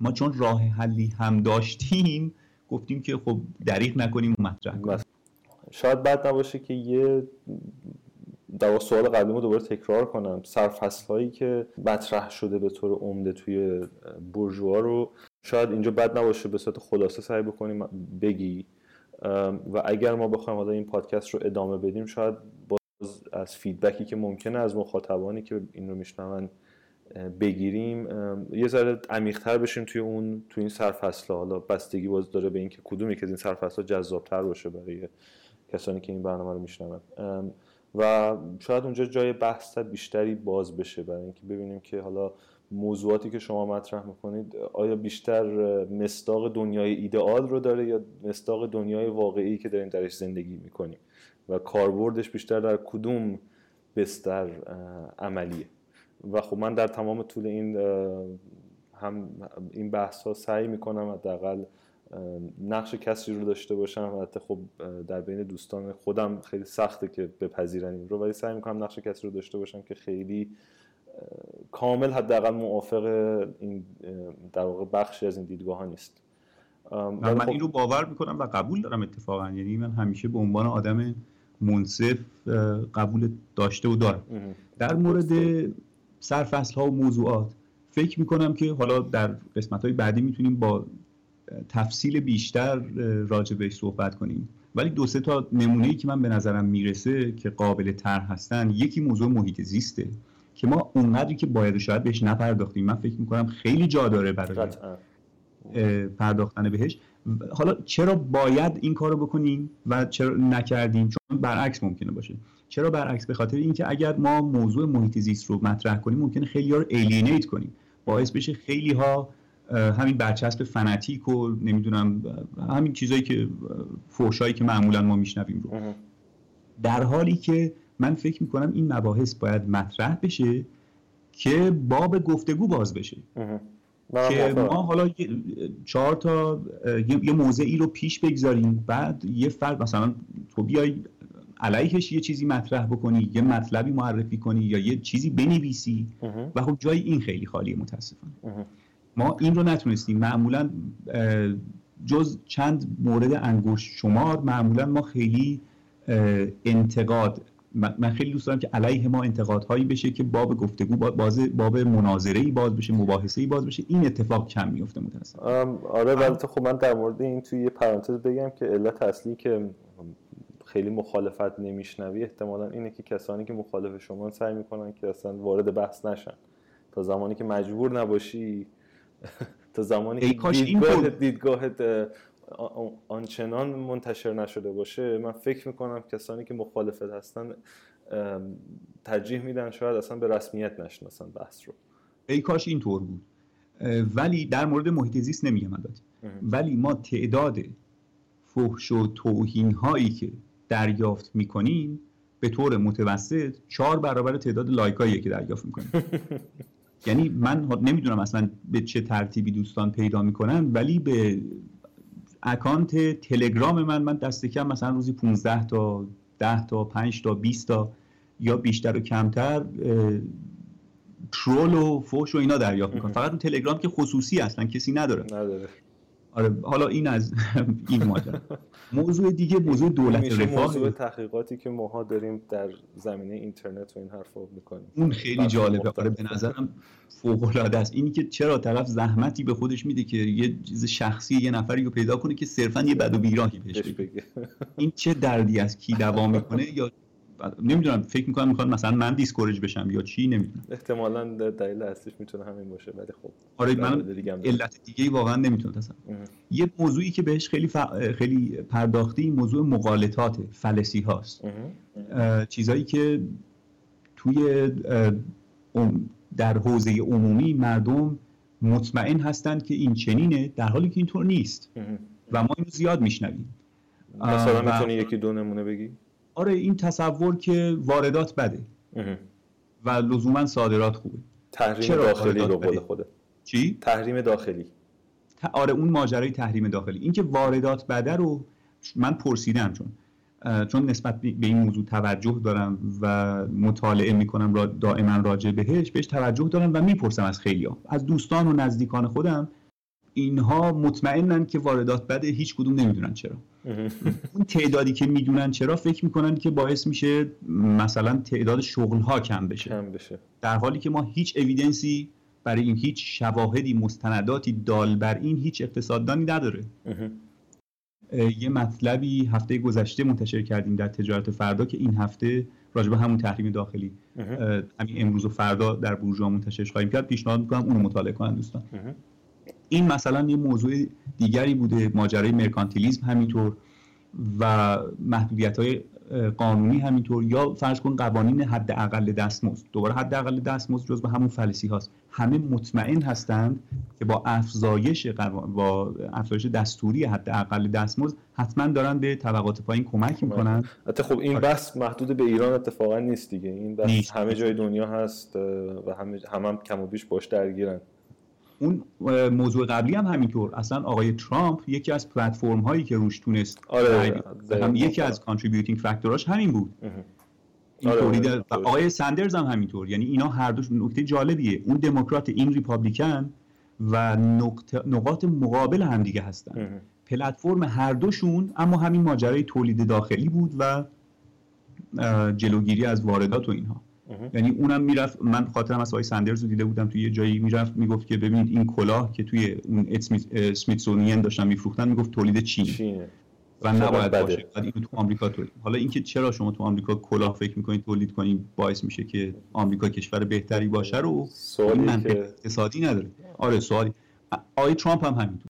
ما چون راه حلی هم داشتیم گفتیم که خب دریغ نکنیم و مطرح کنیم. شاید بد نباشه که یه در سوال قبلیمو دوباره تکرار کنم. سرفصل هایی که مطرح شده به طور عمده توی برجوها رو شاید اینجا بد نباشه به صورت خلاصه سعی بکنیم بگی. و اگر ما بخوایم حالا این پادکست رو ادامه بدیم شاید باز از فیدبکی که ممکنه از مخاطبانی که این رو میشنون بگیریم. یه ذره عمیق‌تر بشیم توی اون توی این سرفصل حالا بستگی باز داره به اینکه کدومی که از این سرفصل جذابتر باشه برای کسانی که این برنامه رو میشنون. و شاید اونجا جای بحث بیشتری باز بشه برای اینکه ببینیم که حالا موضوعاتی که شما مطرح می‌کنید آیا بیشتر مستاق دنیای ایدئال رو داره یا مستاق دنیای واقعی که داریم درش زندگی می‌کنیم؟ و کاربردش بیشتر در کدوم بستر عملیه؟ و خب من در تمام طول این هم این بحث ها سعی می‌کنم حداقل نقش کسی رو داشته باشم. حتی خب در بین دوستان خودم خیلی سخته که بپذیرن این رو ولی سعی می‌کنم نقش کسی رو داشته باشم که خیلی کامل حداقل موافق این در واقع بخشی از این دیدگاه ها نیست من خب این رو باور می‌کنم و قبول دارم اتفاقا. یعنی من همیشه به عنوان آدم منصف قبول داشته و دارم. در مورد سرفصل ها و موضوعات فکر می‌کنم که حالا در قسمت های بعدی می‌تونیم با تفصیل بیشتر راجع بهش صحبت کنیم. ولی دو سه تا نمونه ای که من به نظرم می‌رسه که قابل تر هستن یکی موضوع محیط زیسته. که ما اونقدری که باید شاید بهش نپرداختیم. من فکر می‌کنم خیلی جا داره برای پرداختن بهش. حالا چرا باید این کارو بکنیم و چرا نکردیم؟ چون برعکس ممکنه باشه. چرا برعکس؟ به خاطر اینکه اگر ما موضوع محیط زیست رو مطرح کنیم ممکنه خیلی ها رو الینیت کنیم. باعث بشه خیلی ها همین برچسب فنتیک و نمی‌دونم همین چیزایی که فوشایی که معمولا ما میشنویم رو. در حالی که من فکر می‌کنم این مباحث باید مطرح بشه که باب گفتگو باز بشه. که ما حالا چهار تا یه موضعی رو پیش بگذاریم بعد یه فرد مثلا تو بیای علیهش یه چیزی مطرح بکنی یه مطلبی معرفی کنی یا یه چیزی بنویسی. و خب جای این خیلی خالیه متاسفانه. ما این رو نتونستیم. معمولا جز چند مورد انگشت شمار معمولا ما خیلی انتقاد من خیلی دوست دارم که علیه ما انتقادهایی بشه که باب گفتگو باز باب مناظره ای باز بشه مباحثه ای باز بشه. این اتفاق کم میفته متاسفانه. آره ولی خب من در مورد این توی یه پرانتز بگم که علت اصلی که خیلی مخالفت نمیشنوی احتمالا اینه که کسانی که مخالف شما سعی می‌کنن که اصلا وارد بحث نشن. تا زمانی که مجبور نباشی تا زمانی که دیدگاهت, دیدگاهت آنچنان منتشر نشده باشه من فکر می‌کنم کسانی که مخالفت هستن ترجیح میدن شاید اصلا به رسمیت نشناسن بحث رو. ای کاش اینطور بود. ولی در مورد محیط زیست نمیگم البته. ولی ما تعداد فحش و توهین هایی که دریافت می‌کنیم به طور متوسط چهار برابر تعداد لایک که دریافت می‌کنیم. یعنی من نمی‌دونم اصلا به چه ترتیبی دوستان پیدا می‌کنن ولی به اکانت تلگرام من من دست کم مثلا روزی 15 تا 10 تا 5 تا 20 تا یا بیشتر و کمتر ترول و فوش و اینا دریافت می‌کنم. فقط اون تلگرام که خصوصی اصلا کسی نداره. نداره. آره حالا این از این ماجرا موضوع دیگه موضوع دولت رفاه. موضوع تحقیقاتی که ماها داریم در زمینه اینترنت و این حرفا می‌کنیم. اون خیلی جالبه. آره به نظرم فوق العاده است. اینی که چرا طرف زحمتی به خودش میده که یه چیز شخصی یه نفری رو پیدا کنه که صرفا یه بد و بیراهی بهش بگه. این چه دردی از کی دوام می‌کنه یا نمی‌دونم فکر می‌کنم می‌خواد مثلا من دیسکورج بشم یا چی نمی‌دونم. احتمالا دلیل اصلیش می‌تونه همین باشه ولی خب آره من علت دیگه واقعا نمی‌تونم یه موضوعی که بهش خیلی ف... خیلی پرداختی موضوع مقالطات فلسی هاست. چیزایی که توی در حوزه عمومی مردم مطمئن هستند که این چنینه در حالی که اینطور نیست. و ما اینو زیاد میشنویم. مثلا می‌تونی یکی دو نمونه بگی؟ آره این تصور که واردات بده. و لزوما صادرات خوبه. تحریم داخلی به قول خوده چی؟ تحریم داخلی. آره اون ماجرای تحریم داخلی. اینکه واردات بده رو من پرسیدم چون چون نسبت به این موضوع توجه دارم و مطالعه می‌کنم را دائما راجع بهش بهش توجه دارم و می‌پرسم از خیلی از دوستان و نزدیکان خودم اینها مطمئنن که واردات بده هیچ کدوم نمی‌دونن چرا. اون تعدادی که می‌دونن چرا فکر می‌کنن که باعث میشه مثلا تعداد شغل ها کم بشه. کم بشه. در حالی که ما هیچ اویدنسی برای این هیچ شواهدی مستنداتی دال بر این هیچ اقتصاددانی نداره. یه مطلبی هفته گذشته منتشر کردیم در تجارت فردا که این هفته راجع به همون تحریم داخلی. همین امروز و فردا در بورژوا منتشرش خواهیم کرد. پیشنهاد می‌کنم اونو مطالعه کنن دوستان. این مثلا یه موضوع دیگری بوده ماجرای مرکانتیلیزم همینطور و محدودیت های قانونی همینطور یا فرض کن قوانین حد اقل دستمزد. دوباره حد اقل دستمزد جز به همون فلسی هاست. همه مطمئن هستند که با افزایش با افزایش دستوری حد اقل دستمزد حتما دارن به طبقات پایین کمک می‌کنن. حتی خب این آره. بحث محدود به ایران اتفاقا نیست دیگه. این بحث همه جای دنیا هست و همه هم, هم کم و بیش باش درگیرن. اون موضوع قبلی هم همینطور. اصلا آقای ترامپ یکی از پلتفرم هایی که روش تونست آره هم یکی از contributing factor اش همین بود. این آره آقای سندرز هم همینطور. یعنی اینا هر دوش نکته جالبیه. اون دموکرات این Republican و نقاط مقابل هم دیگه هستن. پلتفرم هر دوشون اما همین ماجرای تولید داخلی بود و جلوگیری از واردات و اینها. یعنی اونم می‌رفت من خاطرم از آقای سندرز رو دیده بودم توی یه جایی می‌رفت می‌گفت که ببینید این کلاه که توی اون اسمیتسونین داشتن میفروختن می‌گفت تولید چین. و نباید باشه بعد اینو تو آمریکا تولید حالا اینکه چرا شما تو آمریکا کلاه فکر می‌کنید تولید کنید باعث میشه که آمریکا کشور بهتری باشه رو این که... اقتصادی نداره. آره سوالی. آقای ترامپ هم همینطور.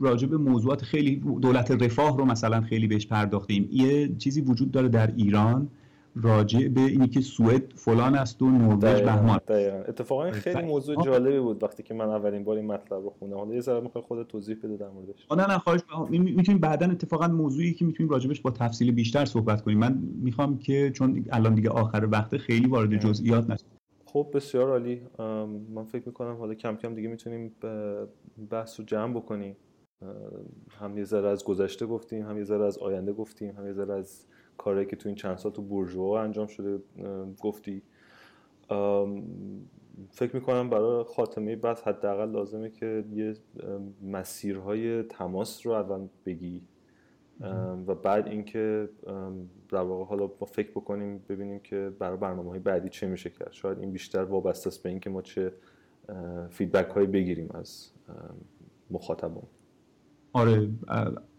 راجع به موضوعات خیلی دولت رفاه رو مثلا خیلی بهش پرداختیم. یه چیزی وجود داره در ایران راجع به اینی که سوئد فلان است و نروژ بهمان. اتفاقا خیلی موضوع جالبی بود وقتی که من اولین بار این مطلب رو خوندم. حالا یه ذره می‌خوای خودت توضیح بده در موردش. نه نه خواهش می‌تونیم بعدا اتفاقا موضوعی که می‌تونیم راجبش با تفصیل بیشتر صحبت کنیم. من می‌خوام که چون الان دیگه آخر وقته خیلی وارد جزئیات نشیم خب بسیار عالی. من فکر می‌کنم حالا کم کم دیگه می‌تونیم بحث رو جمع بکنیم. هم یه ذره از گذشته گفتیم هم یه ذره از آینده گفتیم هم یه ذره از کاری که تو این چند سال تو بورژوا انجام شده گفتی. فکر می‌کنم برای خاتمه بحث حداقل لازمه که یه مسیرهای تماس رو اول بگی. و بعد اینکه در واقع حالا با فکر بکنیم ببینیم که برای برنامه های بعدی چه میشه کرد. شاید این بیشتر وابسته است به اینکه ما چه فیدبک هایی بگیریم از مخاطبان. آره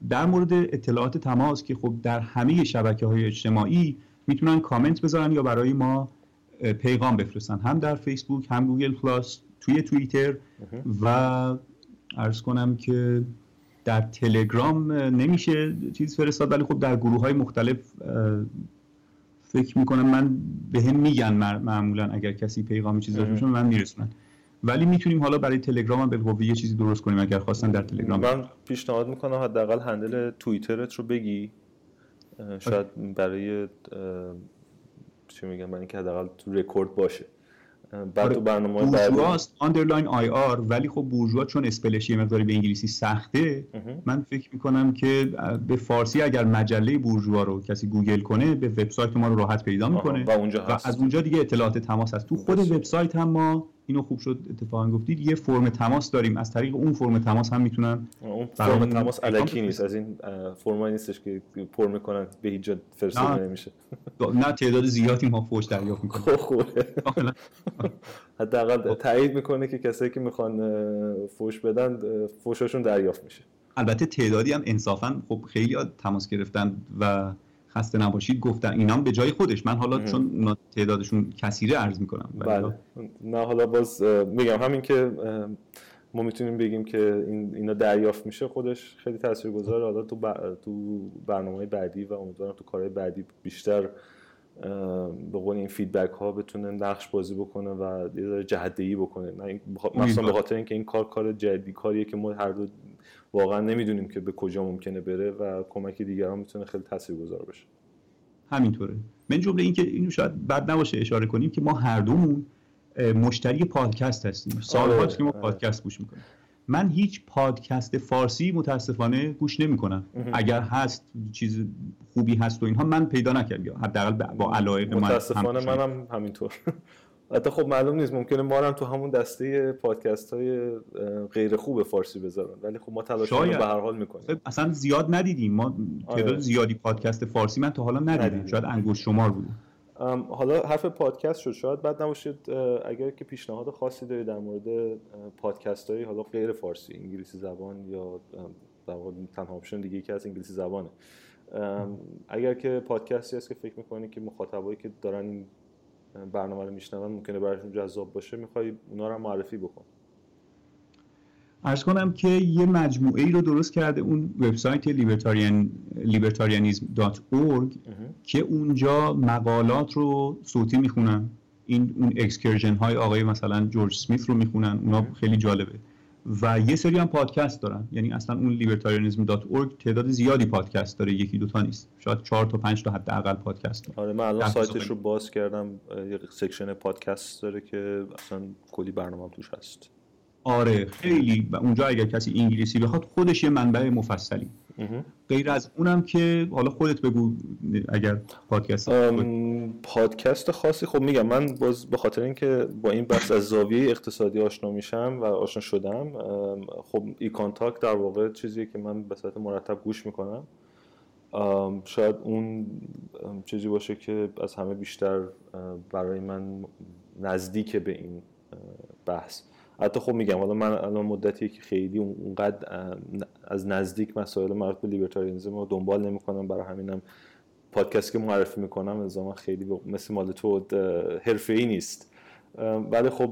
در مورد اطلاعات تماس که خب در همه شبکه های اجتماعی می‌تونن کامنت بذارن یا برای ما پیغام بفرستن. هم در فیسبوک هم گوگل پلاس توی توییتر و عرض کنم که در تلگرام نمیشه چیز فرستاد ولی خب در گروه های مختلف فکر می‌کنم من به هم میگن معمولا اگر کسی پیغامی چیزی داشت من میرسونن ولی می‌تونیم حالا برای تلگرام هم بالقوه یه چیزی درست کنیم اگر خواستن در تلگرام. من پیشنهاد می‌کنم حداقل handle توییترت رو بگی. شاید برای چی میگم برای اینکه حداقل تو رکورد باشه. بعد آره، تو برنامه بعدی. underline IR ولی خب بورژوا چون spell ش یه مقداری به انگلیسی سخته من فکر می‌کنم که به فارسی اگر مجله بورژوا رو کسی گوگل کنه به وبسایت ما رو راحت پیدا می‌کنه. و, اونجا هست. و از اونجا دیگه اطلاعات تماس هست. تو خود وبسایت هم ما اینو خوب شد اتفاقا گفتید. یه فرم تماس داریم. از طریق اون فرم تماس هم می‌تونن اون فرم تماس الکی نیست. از این فرمایی نیستش که پر می‌کنن به هیچ جا فرستاده نمیشه. نه تعداد زیادی ما فوش دریافت می‌کنیم خب خوبه. حداقل تایید می‌کنه که کسایی که می‌خوان فوش بدن فوشاشون دریافت میشه. البته تعدادی هم انصافا خب خیلی تماس گرفتن و خسته نباشید گفتن اینام به جای خودش. من حالا چون تعدادشون کثیره عرض می‌کنم بله. نه حالا باز میگم همین که ما می‌تونیم بگیم که این اینا دریافت میشه خودش خیلی تاثیرگذاره حالا تو تو برنامه بعدی و امیدوارم تو کارهای بعدی بیشتر به قول این فیدبک ها بتونه نقش بازی بکنه و یه ذره جهده‌ای بکنه. مثلا به خاطر اینکه این کار کار جدی کاریه که ما هر دو واقعا نمی‌دونیم که به کجا ممکنه بره و کمک دیگران می‌تونه خیلی تاثیرگذار بشه همینطوره. من جمله این که اینو شاید بد نباشه اشاره کنیم که ما هر دومون مشتری پادکست هستیم. سالهاست آره. که ما پادکست گوش می‌کنیم. من هیچ پادکست فارسی متاسفانه گوش نمی‌کنم. اگر هست چیز خوبی هست و اینها من پیدا نکردم. حداقل با علایق من متاسفانه منم همینطور. حتی خب معلوم نیست ممکنه ما هم تو همون دسته پادکست های غیر خوب فارسی بذارن. ولی خب ما تلاش به هر حال می‌کنیم. خب، اصلا زیاد ندیدیم. ما تعداد آره. زیادی پادکست فارسی من تا حالا ندیدم. شاید انگشت شمار بود. حالا حرف پادکست شد. شاید بد نباشه اگر که پیشنهاد خاصی دارید در مورد پادکست های حالا غیر فارسی انگلیسی زبان یا در واقع تنها option دیگه که از انگلیسی زبانه. اگر که پادکستی هست که فکر می‌کنی که مخاطبایی که دارن برنامه رو میشنون ممکنه براشون جذاب باشه می‌خوای اونا رو معرفی بکن. عرض کنم که یه مجموعه ای رو درست کرده اون وبسایت لیبرتاریان libertarianism.org که اونجا مقالات رو صوتی می‌خونن. این اون excursion های آقای مثلا جورج اسمیت رو می‌خونن. اونا خیلی جالبه. و یه سری هم پادکست دارن. یعنی اصلا اون libertarianism.org تعداد زیادی پادکست داره. یکی دوتا نیست. شاید چهار تا پنج تا حداقل پادکست داره. آره من الان سایتش رو باز کردم. یه section پادکست داره که اصلا کلی برنامه توش هست. آره خیلی. و اونجا اگر کسی انگلیسی بخواد خودش یه منبع مفصلی. غیر از اونم که حالا خودت بگو اگر پادکست پادکست خاصی خب میگم من باز به خاطر اینکه با این بحث از زاویه اقتصادی آشنا میشم و آشنا شدم خب ای کانتاکت در واقع چیزیه که من به صورت مرتب گوش می‌کنم. شاید اون چیزی باشه که از همه بیشتر برای من نزدیک به این بحث. حتی خب میگم حالا من الان مدتی که خیلی اونقدر از نزدیک مسائل مربوط به لیبرتاریانیسم رو دنبال نمی‌کنم برای همینم پادکست که معرفی می‌کنم الزاما خیلی مثل مال تو ای نیست. ولی خب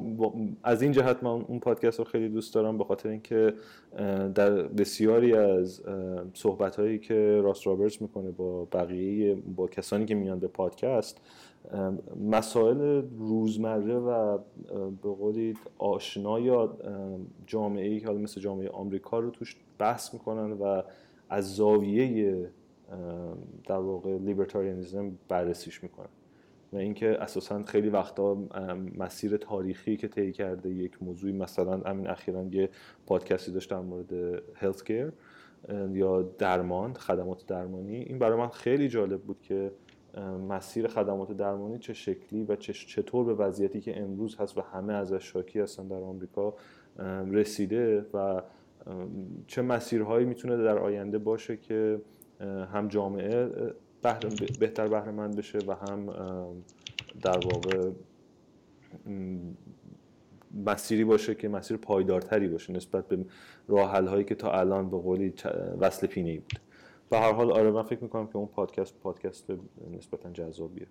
از این جهت من اون پادکست رو خیلی دوست دارم به خاطر اینکه در بسیاری از صحبت هایی که راست رابرتس می‌کنه با بقیه با کسانی که میان به پادکست مسائل روزمره و به قولی آشنا یا جامعه ای حالا مثل جامعه آمریکا رو توش بحث می‌کنن و از زاویه در واقع لیبرتاریانیزم بررسیش می‌کنن. و اینکه اساسا خیلی وقتا مسیر تاریخی که طی کرده یک موضوعی مثلا همین اخیرا یه پادکستی داشت در مورد هلت یا درمان خدمات درمانی این برای من خیلی جالب بود که مسیر خدمات درمانی چه شکلی و چطور به وضعیتی که امروز هست و همه ازش شاکی هستن در آمریکا رسیده و چه مسیرهایی می‌تونه در آینده باشه که هم جامعه بهتر بهره مند بشه و هم در واقع مسیری باشه که مسیر پایدارتری باشه نسبت به راه هایی که تا الان به قولی وصل پینه ای بود. به هر حال آره من فکر می‌کنم که اون پادکست پادکست نسبتا جذابیه.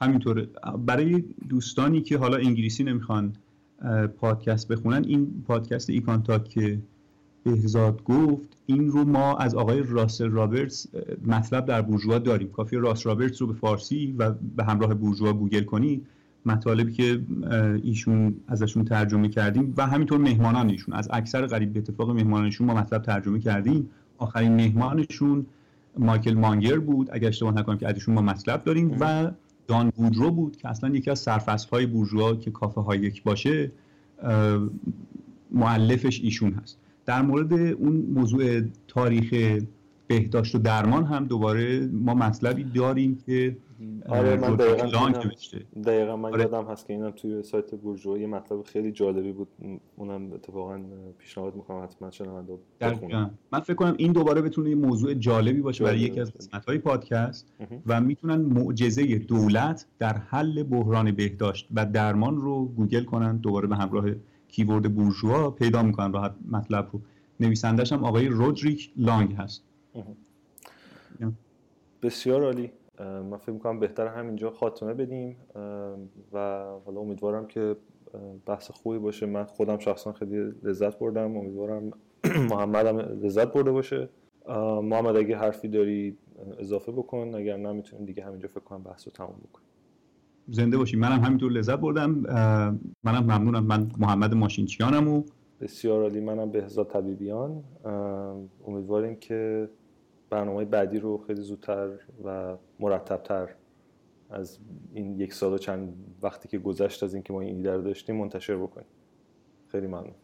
همینطوره. برای دوستانی که حالا انگلیسی نمی‌خوان پادکست بخونن این پادکست EconTalk که بهزاد گفت این رو ما از آقای راسل رابرتس مطلب در بورژوا داریم. کافی راس رابرتس رو به فارسی و به همراه بورژوا گوگل کنید مطالبی که ایشون ازشون ترجمه کردیم و همینطور مهمانان ایشون. از اکثر قریب به اتفاق مهمانانشون ما مطلب ترجمه کردیم. آخرین مهمانشون مایکل مانگر بود. اگر اشتباه نکنم که ازشون ما مطلب داریم. و دان بودرو بود که اصلا یکی از سرفصل های بورژوا که کافه های یک باشه معلفش ایشون هست. در مورد اون موضوع تاریخ بهداشت و درمان هم دوباره ما مطلبی داریم که آره من دقیقا, دقیقا من آره. یادم هست که اینم توی سایت بورژوا یه مطلب خیلی جالبی بود اونم اتفاقا پیشنهاد می‌کنم حتما شنونده بخونم من فکر کنم این دوباره بتونه یه موضوع جالبی باشه برای یکی از قسمت های پادکست و می‌تونن معجزه دولت در حل بحران بهداشت و درمان رو گوگل کنن دوباره به همراه کیورد بورژوا پیدا می‌کنن. راحت مطلب رو نویسندش هم آقای رودریک لانگ هست. بسیار عالی. من فکر می‌کنم بهتر همینجا خاتمه بدیم. و حالا امیدوارم که بحث خوبی باشه. من خودم شخصا خیلی لذت بردم. امیدوارم محمد هم لذت برده باشه. محمد اگه حرفی داری اضافه بکن. اگر نه می‌تونیم دیگه همینجا فکر کنم بحث رو تموم بکنیم. زنده باشی. منم همینطور لذت بردم. منم ممنونم. من محمد ماشینچیانم و بسیار عالی. منم بهزاد طبیبیان. امیدواریم که برنامه بعدی رو خیلی زودتر و مرتبتر از این یک سال و چند وقتی که گذشت از اینکه ما این ایده رو داشتیم منتشر بکنیم. خیلی ممنون.